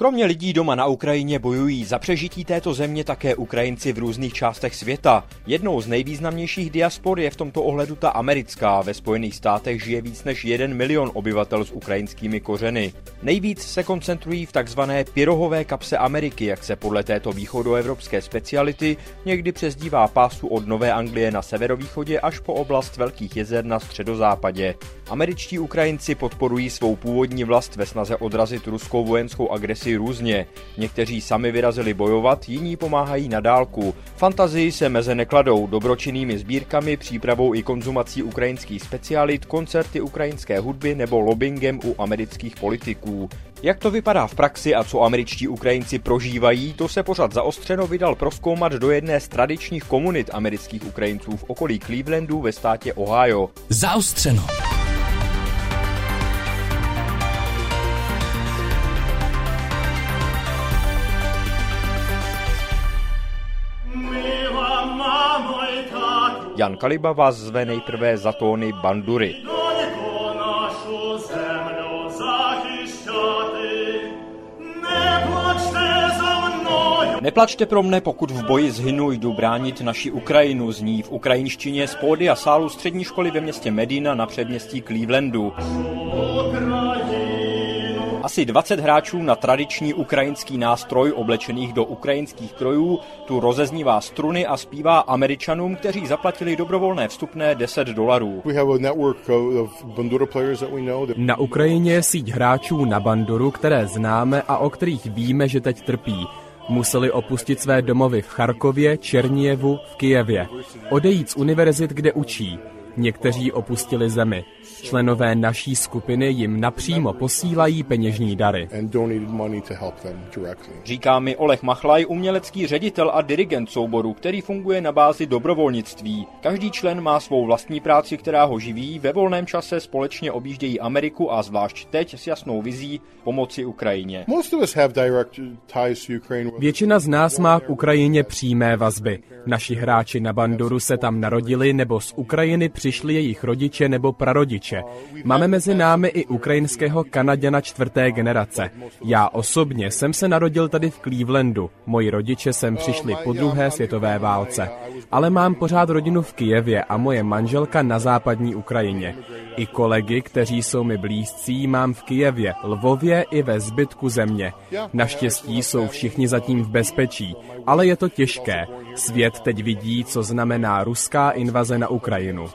Kromě lidí doma na Ukrajině bojují za přežití této země také Ukrajinci v různých částech světa. Jednou z nejvýznamnějších diaspor je v tomto ohledu ta americká. Ve Spojených státech žije víc než jeden milion obyvatel s ukrajinskými kořeny. Nejvíc se koncentrují v takzvané pyrohové kapse Ameriky, jak se podle této východoevropské speciality někdy přezdívá pásu od Nové Anglie na severovýchodě až po oblast Velkých jezer na středozápadě. Američtí Ukrajinci podporují svou původní vlast ve snaze odrazit ruskou vojenskou agresi různě. Někteří sami vyrazili bojovat, jiní pomáhají na dálku. Fantazii se meze nekladou dobročinnými sbírkami, přípravou i konzumací ukrajinských specialit, koncerty ukrajinské hudby nebo lobbyingem u amerických politiků. Jak to vypadá v praxi a co američtí Ukrajinci prožívají, to se pořád zaostřeno vydal proskoumat do jedné z tradičních komunit amerických Ukrajinců v okolí Clevelandu ve státě Ohio. Zaostřeno. Jan Kaliba vás zve nejprve za tóny bandury. Neplačte pro mne, pokud v boji zhynu, jdu bránit naši Ukrajinu, zní v ukrajinštině z pódy a sálu střední školy ve městě Medina na předměstí Clevelandu. Asi 20 hráčů na tradiční ukrajinský nástroj oblečených do ukrajinských krojů tu rozeznívá struny a zpívá američanům, kteří zaplatili dobrovolné vstupné 10 dolarů. Na Ukrajině je síť hráčů na banduru, které známe a o kterých víme, že teď trpí. Museli opustit své domovy v Charkově, Černíjevu, v Kijevě. Odejít z univerzit, kde učí. Někteří opustili zemi. Členové naší skupiny jim napřímo posílají peněžní dary. Říká mi Oleh Machlaj, umělecký ředitel a dirigent souboru, který funguje na bázi dobrovolnictví. Každý člen má svou vlastní práci, která ho živí, ve volném čase společně objíždějí Ameriku a zvlášť teď s jasnou vizí pomoci Ukrajině. Většina z nás má k Ukrajině přímé vazby. Naši hráči na Banduru se tam narodili nebo z Ukrajiny přišli jejich rodiče nebo prarodiče. Máme mezi námi i ukrajinského Kanaděna čtvrté generace. Já osobně jsem se narodil tady v Clevelandu. Moji rodiče sem přišli po druhé světové válce. Ale mám pořád rodinu v Kijevě a moje manželka na západní Ukrajině. I kolegy, kteří jsou mi blízcí, mám v Kijevě, Lvově i ve zbytku země. Naštěstí jsou všichni zatím v bezpečí, ale je to těžké. Svět teď vidí, co znamená ruská invaze na Ukrajinu.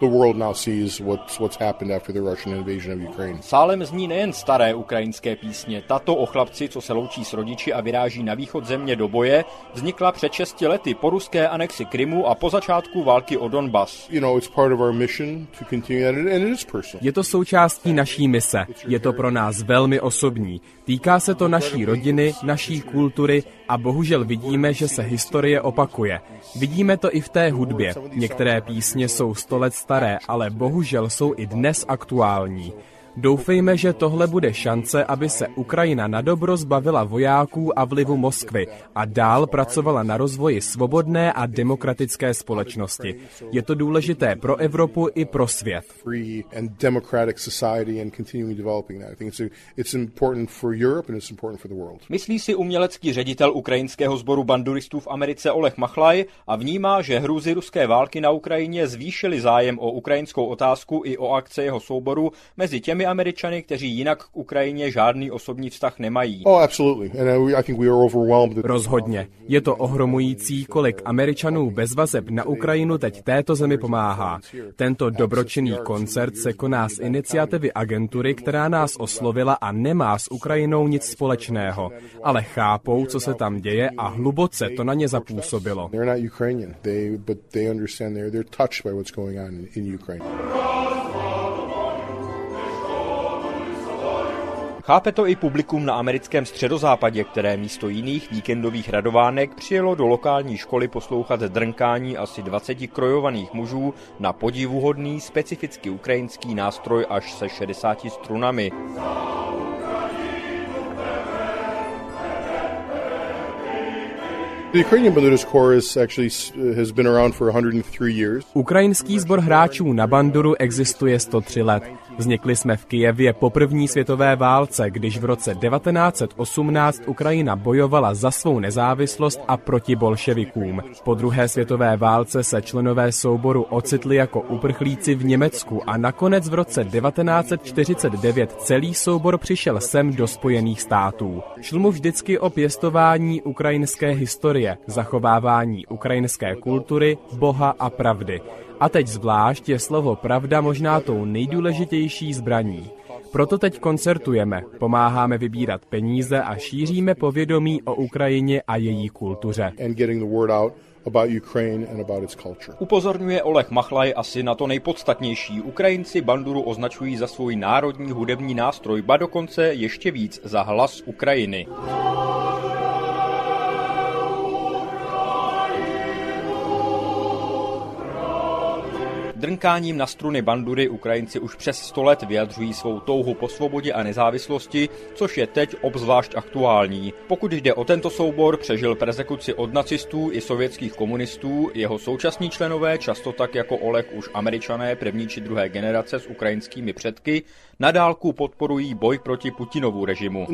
Sálem zní nejen staré ukrajinské písně. Tato o chlapci, co se loučí s rodiči a vyráží na východ země do boje, vznikla před 6 lety po ruské anexi Krymu a po začátku války o Donbas. Je to součástí naší mise. Je to pro nás velmi osobní. Týká se to naší rodiny, naší kultury a bohužel vidíme, že se historie opakuje. Vidíme to i v té hudbě. Některé písně jsou sto let staré, ale bohužel jsou i dnes aktuální. Doufejme, že tohle bude šance, aby se Ukrajina na dobro zbavila vojáků a vlivu Moskvy a dál pracovala na rozvoji svobodné a demokratické společnosti. Je to důležité pro Evropu i pro svět. Myslí si umělecký ředitel ukrajinského sboru banduristů v Americe Oleh Machlaj a vnímá, že hrůzy ruské války na Ukrajině zvýšily zájem o ukrajinskou otázku i o akce jeho souboru mezi těmi Američany, kteří jinak k Ukrajině žádný osobní vztah nemají. Rozhodně. Je to ohromující, kolik Američanů bez vazeb na Ukrajinu teď této zemi pomáhá. Tento dobročinný koncert se koná z iniciativy agentury, která nás oslovila a nemá s Ukrajinou nic společného. Ale chápou, co se tam děje a hluboce to na ně zapůsobilo. Chápe to i publikum na americkém středozápadě, které místo jiných víkendových radovánek přijelo do lokální školy poslouchat drnkání asi 20 krojovaných mužů na podivuhodný specificky ukrajinský nástroj až se 60 strunami. Ukrajinský sbor hráčů na banduru existuje 103 let. Vznikli jsme v Kijevě po první světové válce, když v roce 1918 Ukrajina bojovala za svou nezávislost a proti bolševikům. Po druhé světové válce se členové souboru ocitli jako uprchlíci v Německu a nakonec v roce 1949 celý soubor přišel sem do Spojených států. Šlo mu vždycky o pěstování ukrajinské historie, zachovávání ukrajinské kultury, boha a pravdy. A teď zvlášť je slovo pravda možná tou nejdůležitější zbraní. Proto teď koncertujeme, pomáháme vybírat peníze a šíříme povědomí o Ukrajině a její kultuře. Upozorňuje Oleh Machlaj asi na to nejpodstatnější. Ukrajinci banduru označují za svůj národní hudební nástroj, ba dokonce ještě víc za hlas Ukrajiny. Drnkáním na struny bandury Ukrajinci už přes 100 let vyjadřují svou touhu po svobodě a nezávislosti, což je teď obzvlášť aktuální. Pokud jde o tento soubor, přežil persekuci od nacistů i sovětských komunistů, jeho současní členové, často tak jako Oleg už američané první či druhé generace s ukrajinskými předky, nadálku podporují boj proti Putinovu režimu.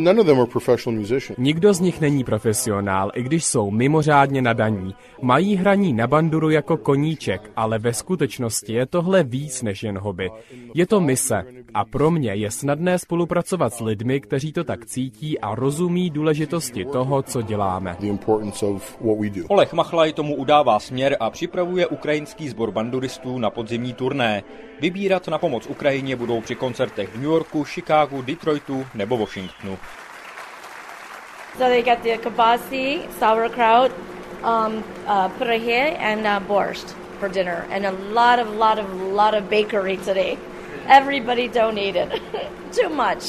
Nikdo z nich není profesionál, i když jsou mimořádně nadaní. Mají hraní na banduru jako koníček, ale ve skutečnosti je tohle víc než jen hobby. Je to mise a pro mě je snadné spolupracovat s lidmi, kteří to tak cítí a rozumí důležitosti toho, co děláme. Oleh Machlaj tomu udává směr a připravuje ukrajinský sbor banduristů na podzimní turné. Vybírat na pomoc Ukrajině budou při koncertech v New Yorku, Chicagu, Detroitu nebo Washingtonu. So they got the kibasi, sauerkraut, um, uh, and uh, borscht for dinner, and a lot of, lot of, lot of bakery today. Everybody donated. Too much.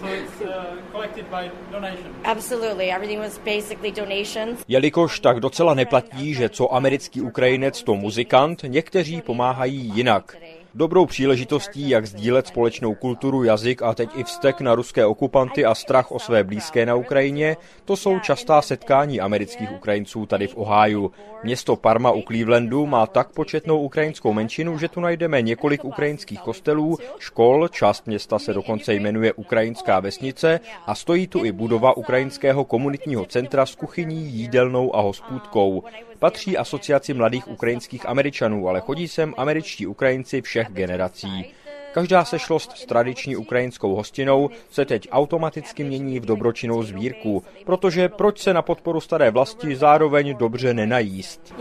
so it's uh, collected by donation. Absolutely. Everything was basically donations. Jelikož tak docela neplatí, že co americký Ukrajinec, to muzikant, někteří pomáhají jinak. Dobrou příležitostí, jak sdílet společnou kulturu, jazyk a teď i vztek na ruské okupanty a strach o své blízké na Ukrajině, to jsou častá setkání amerických Ukrajinců tady v Oháju. Město Parma u Clevelandu má tak početnou ukrajinskou menšinu, že tu najdeme několik ukrajinských kostelů, škol, část města se dokonce jmenuje Ukrajinská vesnice a stojí tu i budova Ukrajinského komunitního centra s kuchyní, jídelnou a hospůdkou. Patří asociaci mladých ukrajinských Američanů, ale chodí sem američtí Ukrajinci všech generací. Každá sešlost s tradiční ukrajinskou hostinou se teď automaticky mění v dobročinnou sbírku, protože proč se na podporu staré vlasti zároveň dobře nenajíst?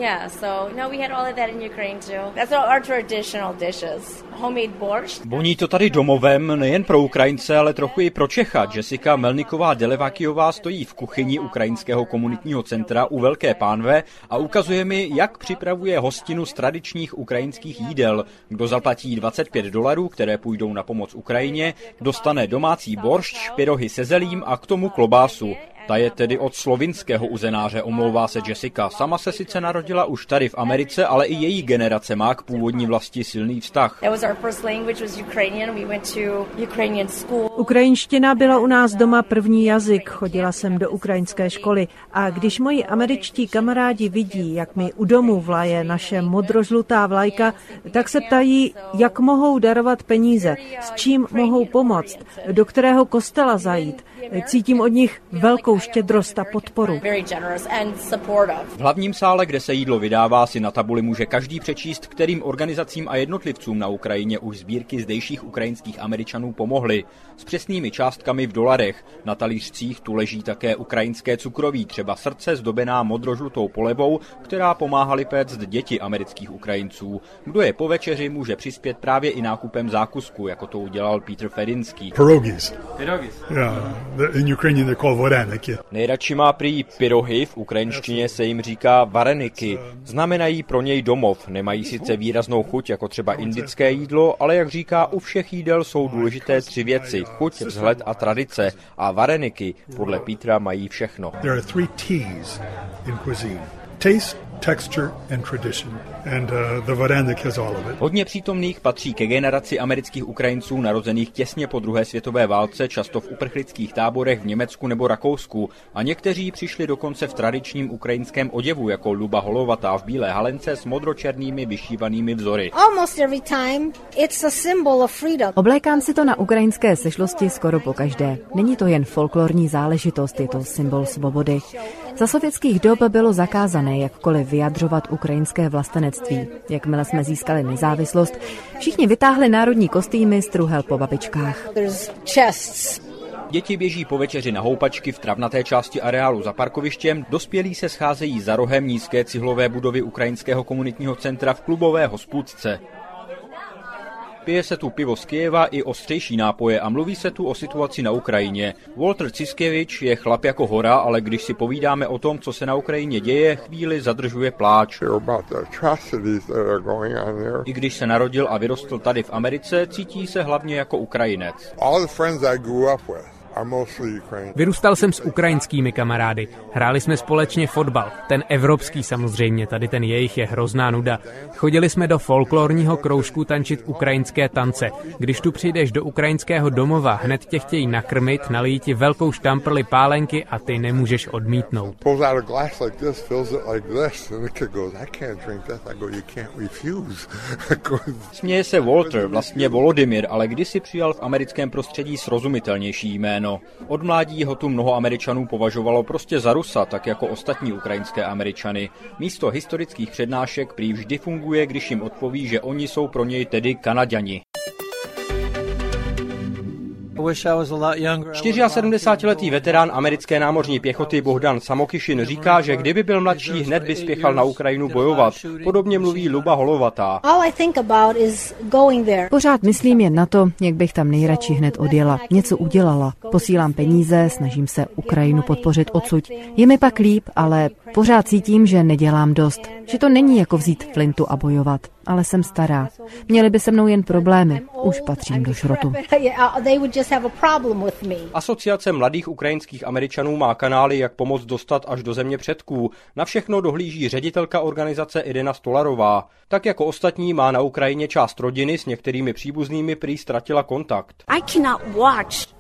Voní to tady domovem nejen pro Ukrajince, ale trochu i pro Čecha. Jessica Melniková Delevakijová stojí v kuchyni Ukrajinského komunitního centra u Velké pánve a ukazuje mi, jak připravuje hostinu z tradičních ukrajinských jídel. Kdo zaplatí 25 dolarů, které půjdou na pomoc Ukrajině, dostane domácí boršč, pyrohy se zelím a k tomu klobásu. Ta je tedy od slovinského uzenáře, omlouvá se Jessica. Sama se sice narodila už tady v Americe, ale i její generace má k původní vlasti silný vztah. Ukrajinština byla u nás doma první jazyk, chodila jsem do ukrajinské školy a když moji američtí kamarádi vidí, jak mi u domu vlaje naše modrožlutá vlajka, tak se ptají, jak mohou darovat peníze, s čím mohou pomoct, do kterého kostela zajít. Cítím od nich velkou štědrost a podporu. V hlavním sále, kde se jídlo vydává, si na tabuli může každý přečíst, kterým organizacím a jednotlivcům na Ukrajině už sbírky zdejších ukrajinských Američanů pomohly. S přesnými částkami v dolarech. Na talířcích tu leží také ukrajinské cukroví, třeba srdce zdobená modrožlutou polevou, která pomáhali péct děti amerických Ukrajinců. Kdo je po večeři, může přispět právě i nákupem zákusku, jako to udělal Peter Fedinský. Pierogis. Pierogis. Yeah in Ukrainian they're called vareniki. Nejradši má prý pyrohy, v ukrajinštině se jim říká vareniky. Znamenají pro něj domov, nemají sice výraznou chuť jako třeba indické jídlo, ale jak říká, u všech jídel jsou důležité tři věci, chuť, vzhled a tradice. A vareniky podle Petra mají všechno. Taste, texture and tradition. And uh, the has all of it. Hodně přítomných patří ke generaci amerických Ukrajinců narozených těsně po druhé světové válce, často v uprchlických táborech v Německu nebo Rakousku. A někteří přišli dokonce v tradičním ukrajinském oděvu, jako Luba Holovatá v bílé halence s modročernými vyšívanými vzory. Oblékám si to na ukrajinské sešlosti skoro po každé. Není to jen folklorní záležitost, je to symbol svobody. Za sovětských dob bylo zakázané jakkoliv vyjadřovat ukrajinské vlastenectví. Jakmile jsme získali nezávislost, všichni vytáhli národní kostýmy z truhel po babičkách. Děti běží po večeři na houpačky v travnaté části areálu za parkovištěm, dospělí se scházejí za rohem nízké cihlové budovy Ukrajinského komunitního centra v klubové hospůdce. Pije se tu pivo z Kieva i ostřejší nápoje a mluví se tu o situaci na Ukrajině. Walter Ciskevič je chlap jako hora, ale když si povídáme o tom, co se na Ukrajině děje, chvíli zadržuje pláč. I když se narodil a vyrostl tady v Americe, cítí se hlavně jako Ukrajinec. Vyrůstal jsem s ukrajinskými kamarády. Hráli jsme společně fotbal. Ten evropský samozřejmě, tady ten jejich je hrozná nuda. Chodili jsme do folklorního kroužku tančit ukrajinské tance. Když tu přijdeš do ukrajinského domova, hned tě chtějí nakrmit, nalijí ti velkou štamprli pálenky a ty nemůžeš odmítnout. Směje se Walter, vlastně Volodymyr, ale kdysi přijal v americkém prostředí srozumitelnější jméno jméno. Od mládí ho tu mnoho Američanů považovalo prostě za Rusa, tak jako ostatní ukrajinské Američany. Místo historických přednášek prý vždy funguje, když jim odpoví, že oni jsou pro něj tedy Kanaďani. 74-letý veterán americké námořní pěchoty Bohdan Samokyšin říká, že kdyby byl mladší, hned by spěchal na Ukrajinu bojovat. Podobně mluví Luba Holovatá. Pořád myslím jen na to, jak bych tam nejradši hned odjela. Něco udělala. Posílám peníze, snažím se Ukrajinu podpořit odsud. Je mi pak líp, ale pořád cítím, že nedělám dost. Že to není jako vzít flintu a bojovat ale jsem stará. Měli by se mnou jen problémy. Už patřím do šrotu. Asociace mladých ukrajinských Američanů má kanály, jak pomoc dostat až do země předků. Na všechno dohlíží ředitelka organizace Irina Stolarová. Tak jako ostatní má na Ukrajině část rodiny s některými příbuznými prý ztratila kontakt.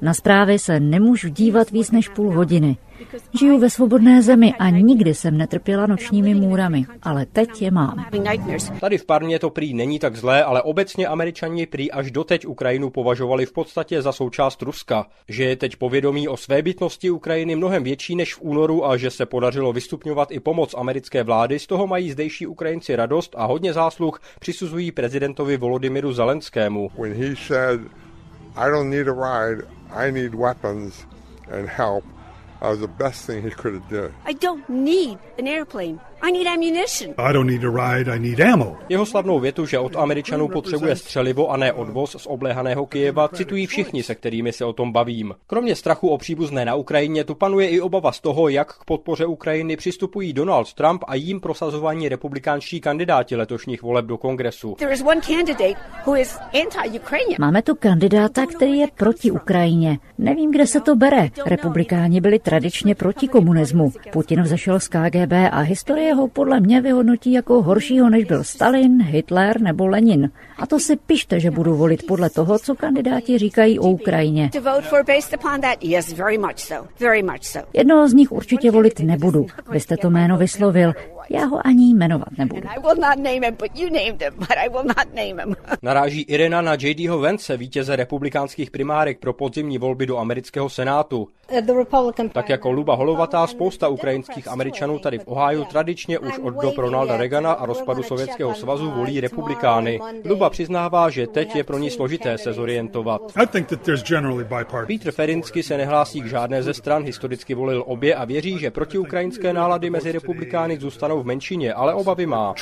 Na zprávy se nemůžu dívat víc než půl hodiny. Žiju ve svobodné zemi a nikdy jsem netrpěla nočními můrami, ale teď je mám. Tady v Parmě to prý není tak zlé, ale obecně američani prý až doteď Ukrajinu považovali v podstatě za součást Ruska. Že je teď povědomí o své bytnosti Ukrajiny mnohem větší než v únoru a že se podařilo vystupňovat i pomoc americké vlády, z toho mají zdejší Ukrajinci radost a hodně zásluh přisuzují prezidentovi Volodymyru Zelenskému. I don't need a ride, I need weapons and help was the best thing he could have done. I don't need an airplane. I need ammunition. I don't need a ride, I need ammo. Jeho slavnou větu, že od Američanů potřebuje střelivo a ne odvoz z obléhaného Kyjeva, citují všichni, se kterými se o tom bavím. Kromě strachu o příbuzné na Ukrajině tu panuje i obava z toho, jak k podpoře Ukrajiny přistupují Donald Trump a jím prosazovaní republikánští kandidáti letošních voleb do kongresu. Máme tu kandidáta, který je proti Ukrajině. Nevím, kde se to bere. Republikáni byli tradičně proti komunismu. Putin vzešel z KGB a historie ho podle mě vyhodnotí jako horšího, než byl Stalin, Hitler nebo Lenin. A to si pište, že budu volit podle toho, co kandidáti říkají o Ukrajině. Jednoho z nich určitě volit nebudu. Vy jste to jméno vyslovil. Já ho ani jmenovat nebudu. Naráží Irena na J.D.ho Vence, vítěze republikánských primárek pro podzimní volby do amerického senátu. Tak jako Luba Holovatá, spousta ukrajinských američanů tady v Ohio tradičně už od dob Ronalda Reagana a rozpadu Sovětského svazu volí republikány. Luba přiznává, že teď je pro ní složité se zorientovat. Peter Ferinsky se nehlásí k žádné ze stran, historicky volil obě a věří, že protiukrajinské nálady mezi republikány zůstanou v menšině, ale obavy má.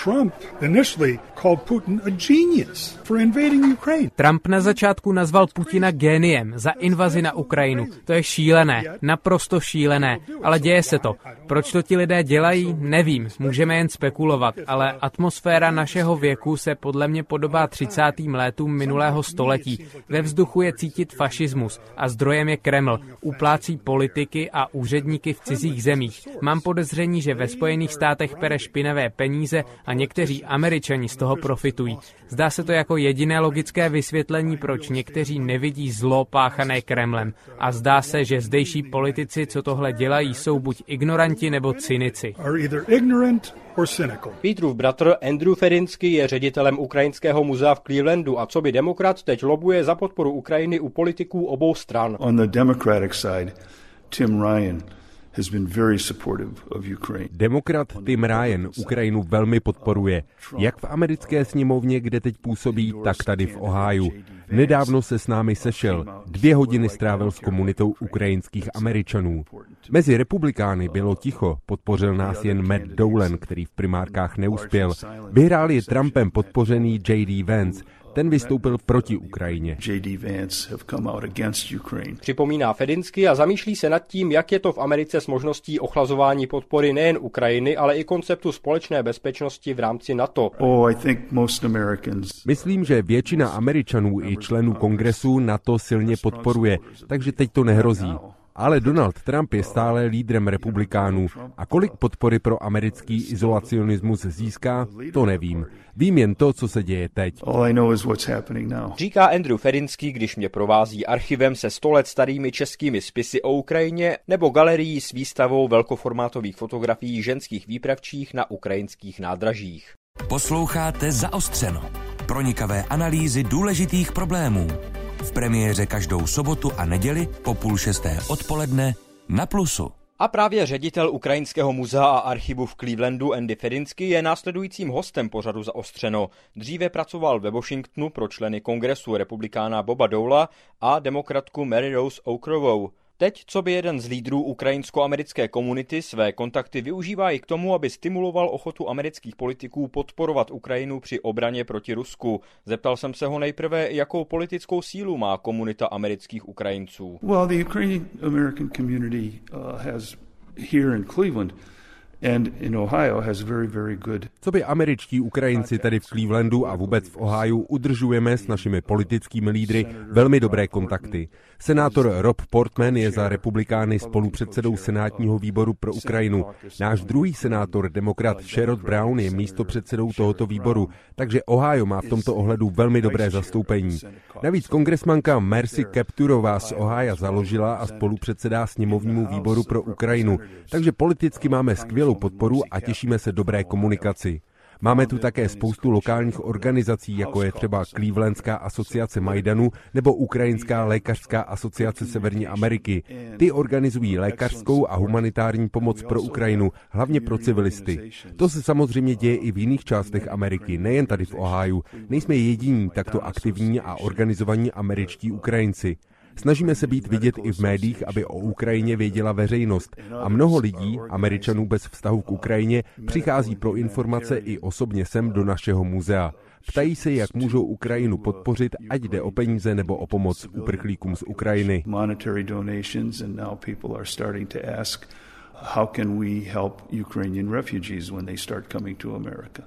Trump Trump na začátku nazval Putina géniem za invazi na Ukrajinu. To je šílené, naprosto šílené, ale děje se to. Proč to ti lidé dělají, nevím, můžeme jen spekulovat, ale atmosféra našeho věku se podle mě podobá 30. letům minulého století. Ve vzduchu je cítit fašismus a zdrojem je Kreml. Uplácí politiky a úředníky v cizích zemích. Mám podezření, že ve Spojených státech pere špinavé peníze a někteří američani z toho profitují. Zdá se to jako jediné logické vysvětlení, proč někteří nevidí zlo páchané Kremlem. A zdá se, že zdejší politici, co tohle dělají, jsou buď ignoranti nebo cynici. Petrův bratr Andrew Ferinsky je ředitelem Ukrajinského muzea v Clevelandu a co by demokrat teď lobuje za podporu Ukrajiny u politiků obou stran. On the Democratic side, Tim Ryan Demokrat Tim Ryan Ukrajinu velmi podporuje, jak v americké sněmovně, kde teď působí, tak tady v Oháju. Nedávno se s námi sešel, dvě hodiny strávil s komunitou ukrajinských Američanů. Mezi republikány bylo ticho, podpořil nás jen Matt Dolan, který v primárkách neuspěl. Vyhrál je Trumpem podpořený J.D. Vance, ten vystoupil proti Ukrajině. Připomíná Fedinsky a zamýšlí se nad tím, jak je to v Americe s možností ochlazování podpory nejen Ukrajiny, ale i konceptu společné bezpečnosti v rámci NATO. Oh, Myslím, že většina Američanů i členů kongresu NATO silně podporuje, takže teď to nehrozí. Ale Donald Trump je stále lídrem republikánů a kolik podpory pro americký izolacionismus získá, to nevím. Vím jen to, co se děje teď. Říká Andrew Ferinský, když mě provází archivem se 100 let starými českými spisy o Ukrajině nebo galerií s výstavou velkoformátových fotografií ženských výpravčích na ukrajinských nádražích. Posloucháte Zaostřeno. Pronikavé analýzy důležitých problémů v premiéře každou sobotu a neděli po půl šesté odpoledne na Plusu. A právě ředitel Ukrajinského muzea a archivu v Clevelandu Andy Fedinsky je následujícím hostem pořadu zaostřeno. Dříve pracoval ve Washingtonu pro členy kongresu republikána Boba Doula a demokratku Mary Rose Okrovou. Teď, co by jeden z lídrů ukrajinsko-americké komunity své kontakty využívá i k tomu, aby stimuloval ochotu amerických politiků podporovat Ukrajinu při obraně proti Rusku. Zeptal jsem se ho nejprve, jakou politickou sílu má komunita amerických Ukrajinců. Well, the Ukrainian American community uh, has here in Cleveland co by američtí Ukrajinci tady v Clevelandu a vůbec v Ohio udržujeme s našimi politickými lídry velmi dobré kontakty. Senátor Rob Portman je za republikány spolupředsedou Senátního výboru pro Ukrajinu. Náš druhý senátor, demokrat Sherrod Brown, je místo předsedou tohoto výboru, takže Ohio má v tomto ohledu velmi dobré zastoupení. Navíc kongresmanka Mercy Kepturová z Ohio založila a spolupředsedá sněmovnímu výboru pro Ukrajinu, takže politicky máme skvělou skvělou podporu a těšíme se dobré komunikaci. Máme tu také spoustu lokálních organizací, jako je třeba Clevelandská asociace Majdanu nebo Ukrajinská lékařská asociace Severní Ameriky. Ty organizují lékařskou a humanitární pomoc pro Ukrajinu, hlavně pro civilisty. To se samozřejmě děje i v jiných částech Ameriky, nejen tady v Oháju. Nejsme jediní takto aktivní a organizovaní američtí Ukrajinci. Snažíme se být vidět i v médiích, aby o Ukrajině věděla veřejnost. A mnoho lidí, američanů bez vztahu k Ukrajině, přichází pro informace i osobně sem do našeho muzea. Ptají se, jak můžou Ukrajinu podpořit, ať jde o peníze nebo o pomoc uprchlíkům z Ukrajiny.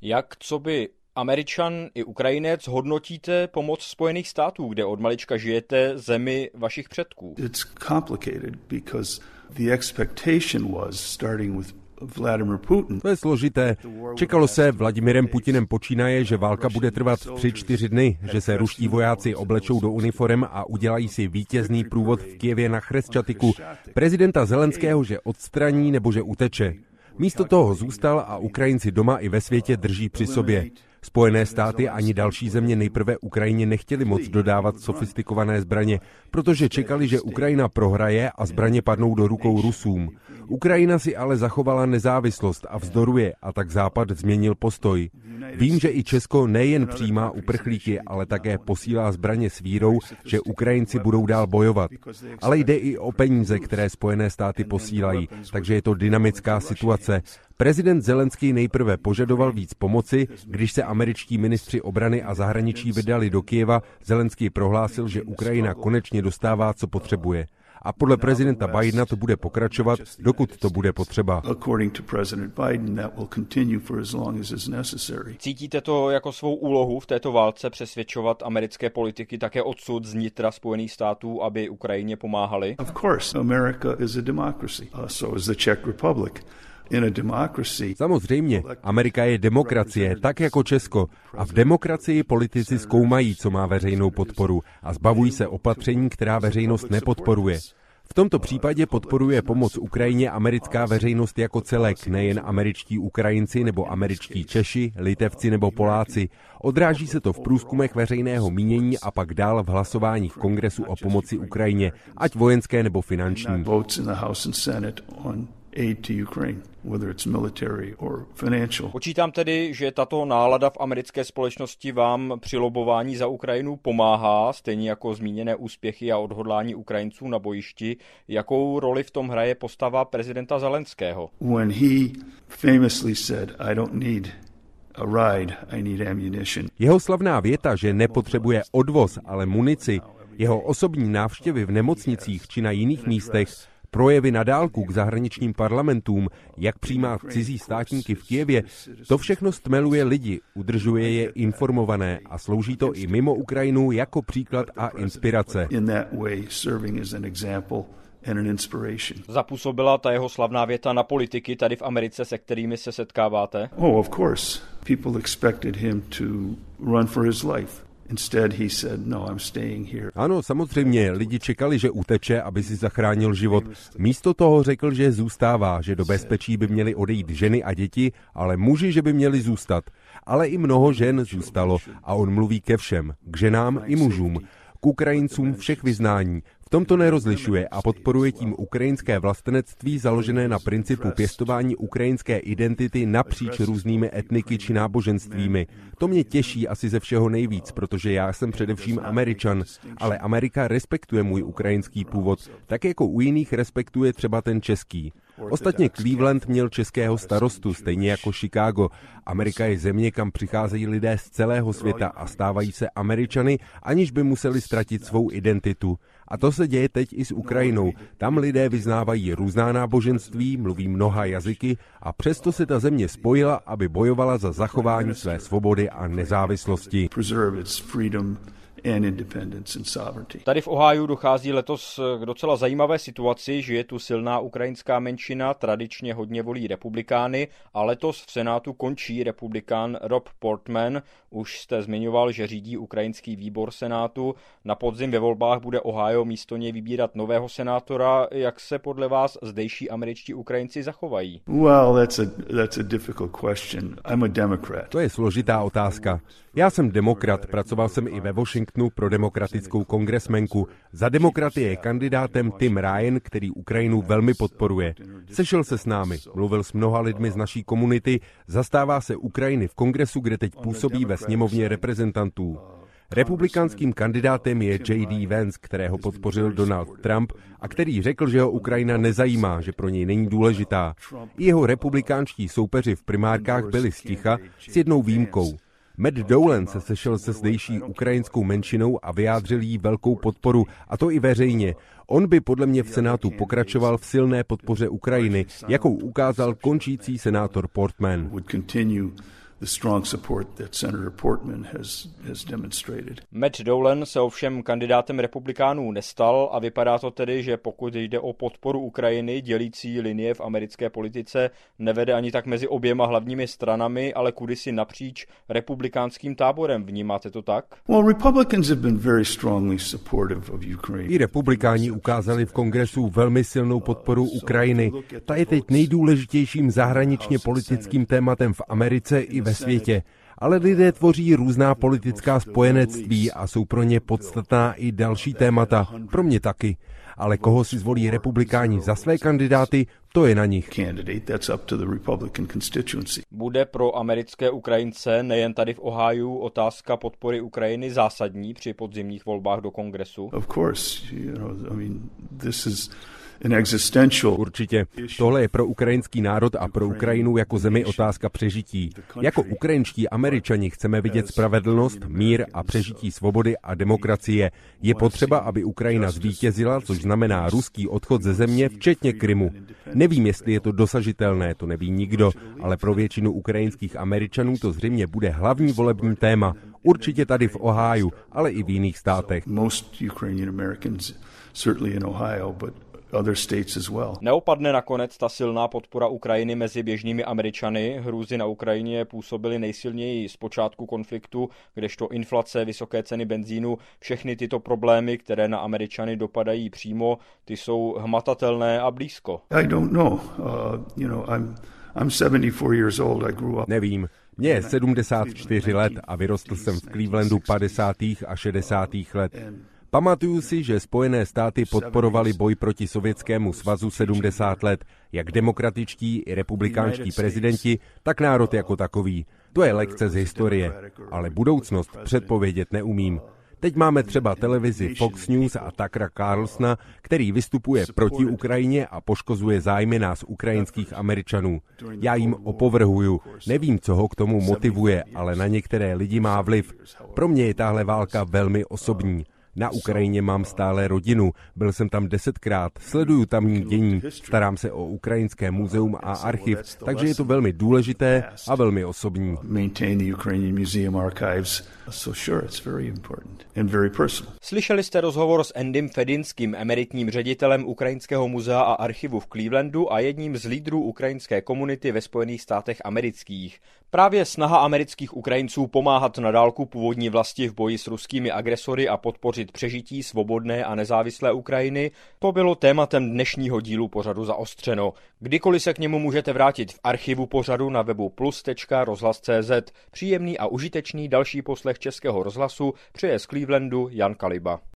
Jak co by Američan i Ukrajinec hodnotíte pomoc Spojených států, kde od malička žijete zemi vašich předků? It's complicated because the expectation was starting with Vladimir Putin. To je složité. Čekalo se Vladimirem Putinem počínaje, že válka bude trvat tři, čtyři dny, že se ruští vojáci oblečou do uniform a udělají si vítězný průvod v Kijevě na Chresčatiku. Prezidenta Zelenského, že odstraní nebo že uteče. Místo toho zůstal a Ukrajinci doma i ve světě drží při sobě. Spojené státy ani další země nejprve Ukrajině nechtěli moc dodávat sofistikované zbraně, protože čekali, že Ukrajina prohraje a zbraně padnou do rukou Rusům. Ukrajina si ale zachovala nezávislost a vzdoruje a tak Západ změnil postoj. Vím, že i Česko nejen přijímá uprchlíky, ale také posílá zbraně s vírou, že Ukrajinci budou dál bojovat. Ale jde i o peníze, které Spojené státy posílají, takže je to dynamická situace. Prezident Zelenský nejprve požadoval víc pomoci, když se američtí ministři obrany a zahraničí vydali do Kijeva, Zelenský prohlásil, že Ukrajina konečně dostává, co potřebuje. A podle prezidenta Bidena to bude pokračovat, dokud to bude potřeba. Cítíte to jako svou úlohu v této válce přesvědčovat americké politiky také odsud z nitra Spojených států, aby Ukrajině pomáhali? Of course, America is a democracy. Uh, so is the Czech Republic. Samozřejmě, Amerika je demokracie, tak jako Česko. A v demokracii politici zkoumají, co má veřejnou podporu a zbavují se opatření, která veřejnost nepodporuje. V tomto případě podporuje pomoc Ukrajině americká veřejnost jako celek, nejen američtí Ukrajinci nebo američtí Češi, Litevci nebo Poláci. Odráží se to v průzkumech veřejného mínění a pak dál v hlasování v kongresu o pomoci Ukrajině, ať vojenské nebo finanční aid to Ukraine, whether it's military or financial. Počítám tedy, že tato nálada v americké společnosti vám při lobování za Ukrajinu pomáhá, stejně jako zmíněné úspěchy a odhodlání Ukrajinců na bojišti. Jakou roli v tom hraje postava prezidenta Zelenského? When he famously said, I don't need a ride, I need ammunition. Jeho slavná věta, že nepotřebuje odvoz, ale munici, jeho osobní návštěvy v nemocnicích či na jiných místech projevy na dálku k zahraničním parlamentům, jak přijímat cizí státníky v Kijevě, to všechno stmeluje lidi, udržuje je informované a slouží to i mimo Ukrajinu jako příklad a inspirace. Zapůsobila ta jeho slavná věta na politiky tady v Americe, se kterými se setkáváte? Oh, of course. People expected him to run for his life. No, ano, samozřejmě, lidi čekali, že uteče, aby si zachránil život. Místo toho řekl, že zůstává, že do bezpečí by měly odejít ženy a děti, ale muži, že by měli zůstat. Ale i mnoho žen zůstalo a on mluví ke všem, k ženám i mužům k Ukrajincům všech vyznání, tomto nerozlišuje a podporuje tím ukrajinské vlastenectví založené na principu pěstování ukrajinské identity napříč různými etniky či náboženstvími. To mě těší asi ze všeho nejvíc, protože já jsem především Američan, ale Amerika respektuje můj ukrajinský původ, tak jako u jiných respektuje třeba ten český. Ostatně Cleveland měl českého starostu, stejně jako Chicago. Amerika je země, kam přicházejí lidé z celého světa a stávají se Američany, aniž by museli ztratit svou identitu. A to se děje teď i s Ukrajinou. Tam lidé vyznávají různá náboženství, mluví mnoha jazyky a přesto se ta země spojila, aby bojovala za zachování své svobody a nezávislosti. Tady v Ohio dochází letos k docela zajímavé situaci, že je tu silná ukrajinská menšina, tradičně hodně volí republikány a letos v Senátu končí republikán Rob Portman. Už jste zmiňoval, že řídí ukrajinský výbor Senátu. Na podzim ve volbách bude Ohio místo něj vybírat nového senátora. Jak se podle vás zdejší američtí Ukrajinci zachovají? Well, that's a, that's a difficult question. I'm a Democrat. To je složitá otázka. Já jsem demokrat, pracoval jsem i ve Washingtonu pro demokratickou kongresmenku. Za demokraty je kandidátem Tim Ryan, který Ukrajinu velmi podporuje. Sešel se s námi, mluvil s mnoha lidmi z naší komunity, zastává se Ukrajiny v kongresu, kde teď působí ve sněmovně reprezentantů. Republikánským kandidátem je J.D. Vance, kterého podpořil Donald Trump a který řekl, že ho Ukrajina nezajímá, že pro něj není důležitá. I jeho republikánští soupeři v primárkách byli sticha s jednou výjimkou. Matt Dolan se sešel se zdejší ukrajinskou menšinou a vyjádřil jí velkou podporu, a to i veřejně. On by podle mě v Senátu pokračoval v silné podpoře Ukrajiny, jakou ukázal končící senátor Portman the strong support that Senator Portman has, has demonstrated. Matt Dolan se ovšem kandidátem republikánů nestal a vypadá to tedy, že pokud jde o podporu Ukrajiny, dělící linie v americké politice nevede ani tak mezi oběma hlavními stranami, ale kudysi napříč republikánským táborem. Vnímáte to tak? Well, Republicans have been very strongly supportive of Ukraine. I republikáni ukázali v kongresu velmi silnou podporu Ukrajiny. Ta je teď nejdůležitějším zahraničně politickým tématem v Americe i ve ve světě, ale lidé tvoří různá politická spojenectví a jsou pro ně podstatná i další témata, pro mě taky. Ale koho si zvolí republikáni za své kandidáty, to je na nich. Bude pro americké Ukrajince nejen tady v Ohio otázka podpory Ukrajiny zásadní při podzimních volbách do kongresu? Of course, you know, I mean, this is Určitě. Tohle je pro ukrajinský národ a pro Ukrajinu jako zemi otázka přežití. Jako ukrajinští američani chceme vidět spravedlnost, mír a přežití svobody a demokracie. Je potřeba, aby Ukrajina zvítězila, což znamená ruský odchod ze země, včetně Krymu. Nevím, jestli je to dosažitelné, to neví nikdo, ale pro většinu ukrajinských Američanů to zřejmě bude hlavní volební téma. Určitě tady v Oháju, ale i v jiných státech. Neopadne nakonec ta silná podpora Ukrajiny mezi běžnými Američany. Hrůzy na Ukrajině působily nejsilněji z počátku konfliktu, kdežto inflace, vysoké ceny benzínu, všechny tyto problémy, které na Američany dopadají přímo, ty jsou hmatatelné a blízko. I don't know. Uh, you know, I'm, I'm 74 years old. I grew up. Nevím. Mně je 74 let a vyrostl jsem v Clevelandu 50. a 60. let. Pamatuju si, že Spojené státy podporovaly boj proti Sovětskému svazu 70 let, jak demokratičtí i republikánští prezidenti, tak národ jako takový. To je lekce z historie, ale budoucnost předpovědět neumím. Teď máme třeba televizi Fox News a Takra Carlsona, který vystupuje proti Ukrajině a poškozuje zájmy nás ukrajinských Američanů. Já jim opovrhuju. Nevím, co ho k tomu motivuje, ale na některé lidi má vliv. Pro mě je tahle válka velmi osobní. Na Ukrajině mám stále rodinu, byl jsem tam desetkrát, sleduju tamní dění, starám se o Ukrajinské muzeum a archiv, takže je to velmi důležité a velmi osobní. Slyšeli jste rozhovor s Endym Fedinským, emeritním ředitelem Ukrajinského muzea a archivu v Clevelandu a jedním z lídrů ukrajinské komunity ve Spojených státech amerických. Právě snaha amerických Ukrajinců pomáhat na dálku původní vlasti v boji s ruskými agresory a podpořit přežití svobodné a nezávislé Ukrajiny, to bylo tématem dnešního dílu pořadu zaostřeno. Kdykoliv se k němu můžete vrátit v archivu pořadu na webu plus.rozhlas.cz. Příjemný a užitečný další poslech Českého rozhlasu přeje z Clevelandu Jan Kaliba.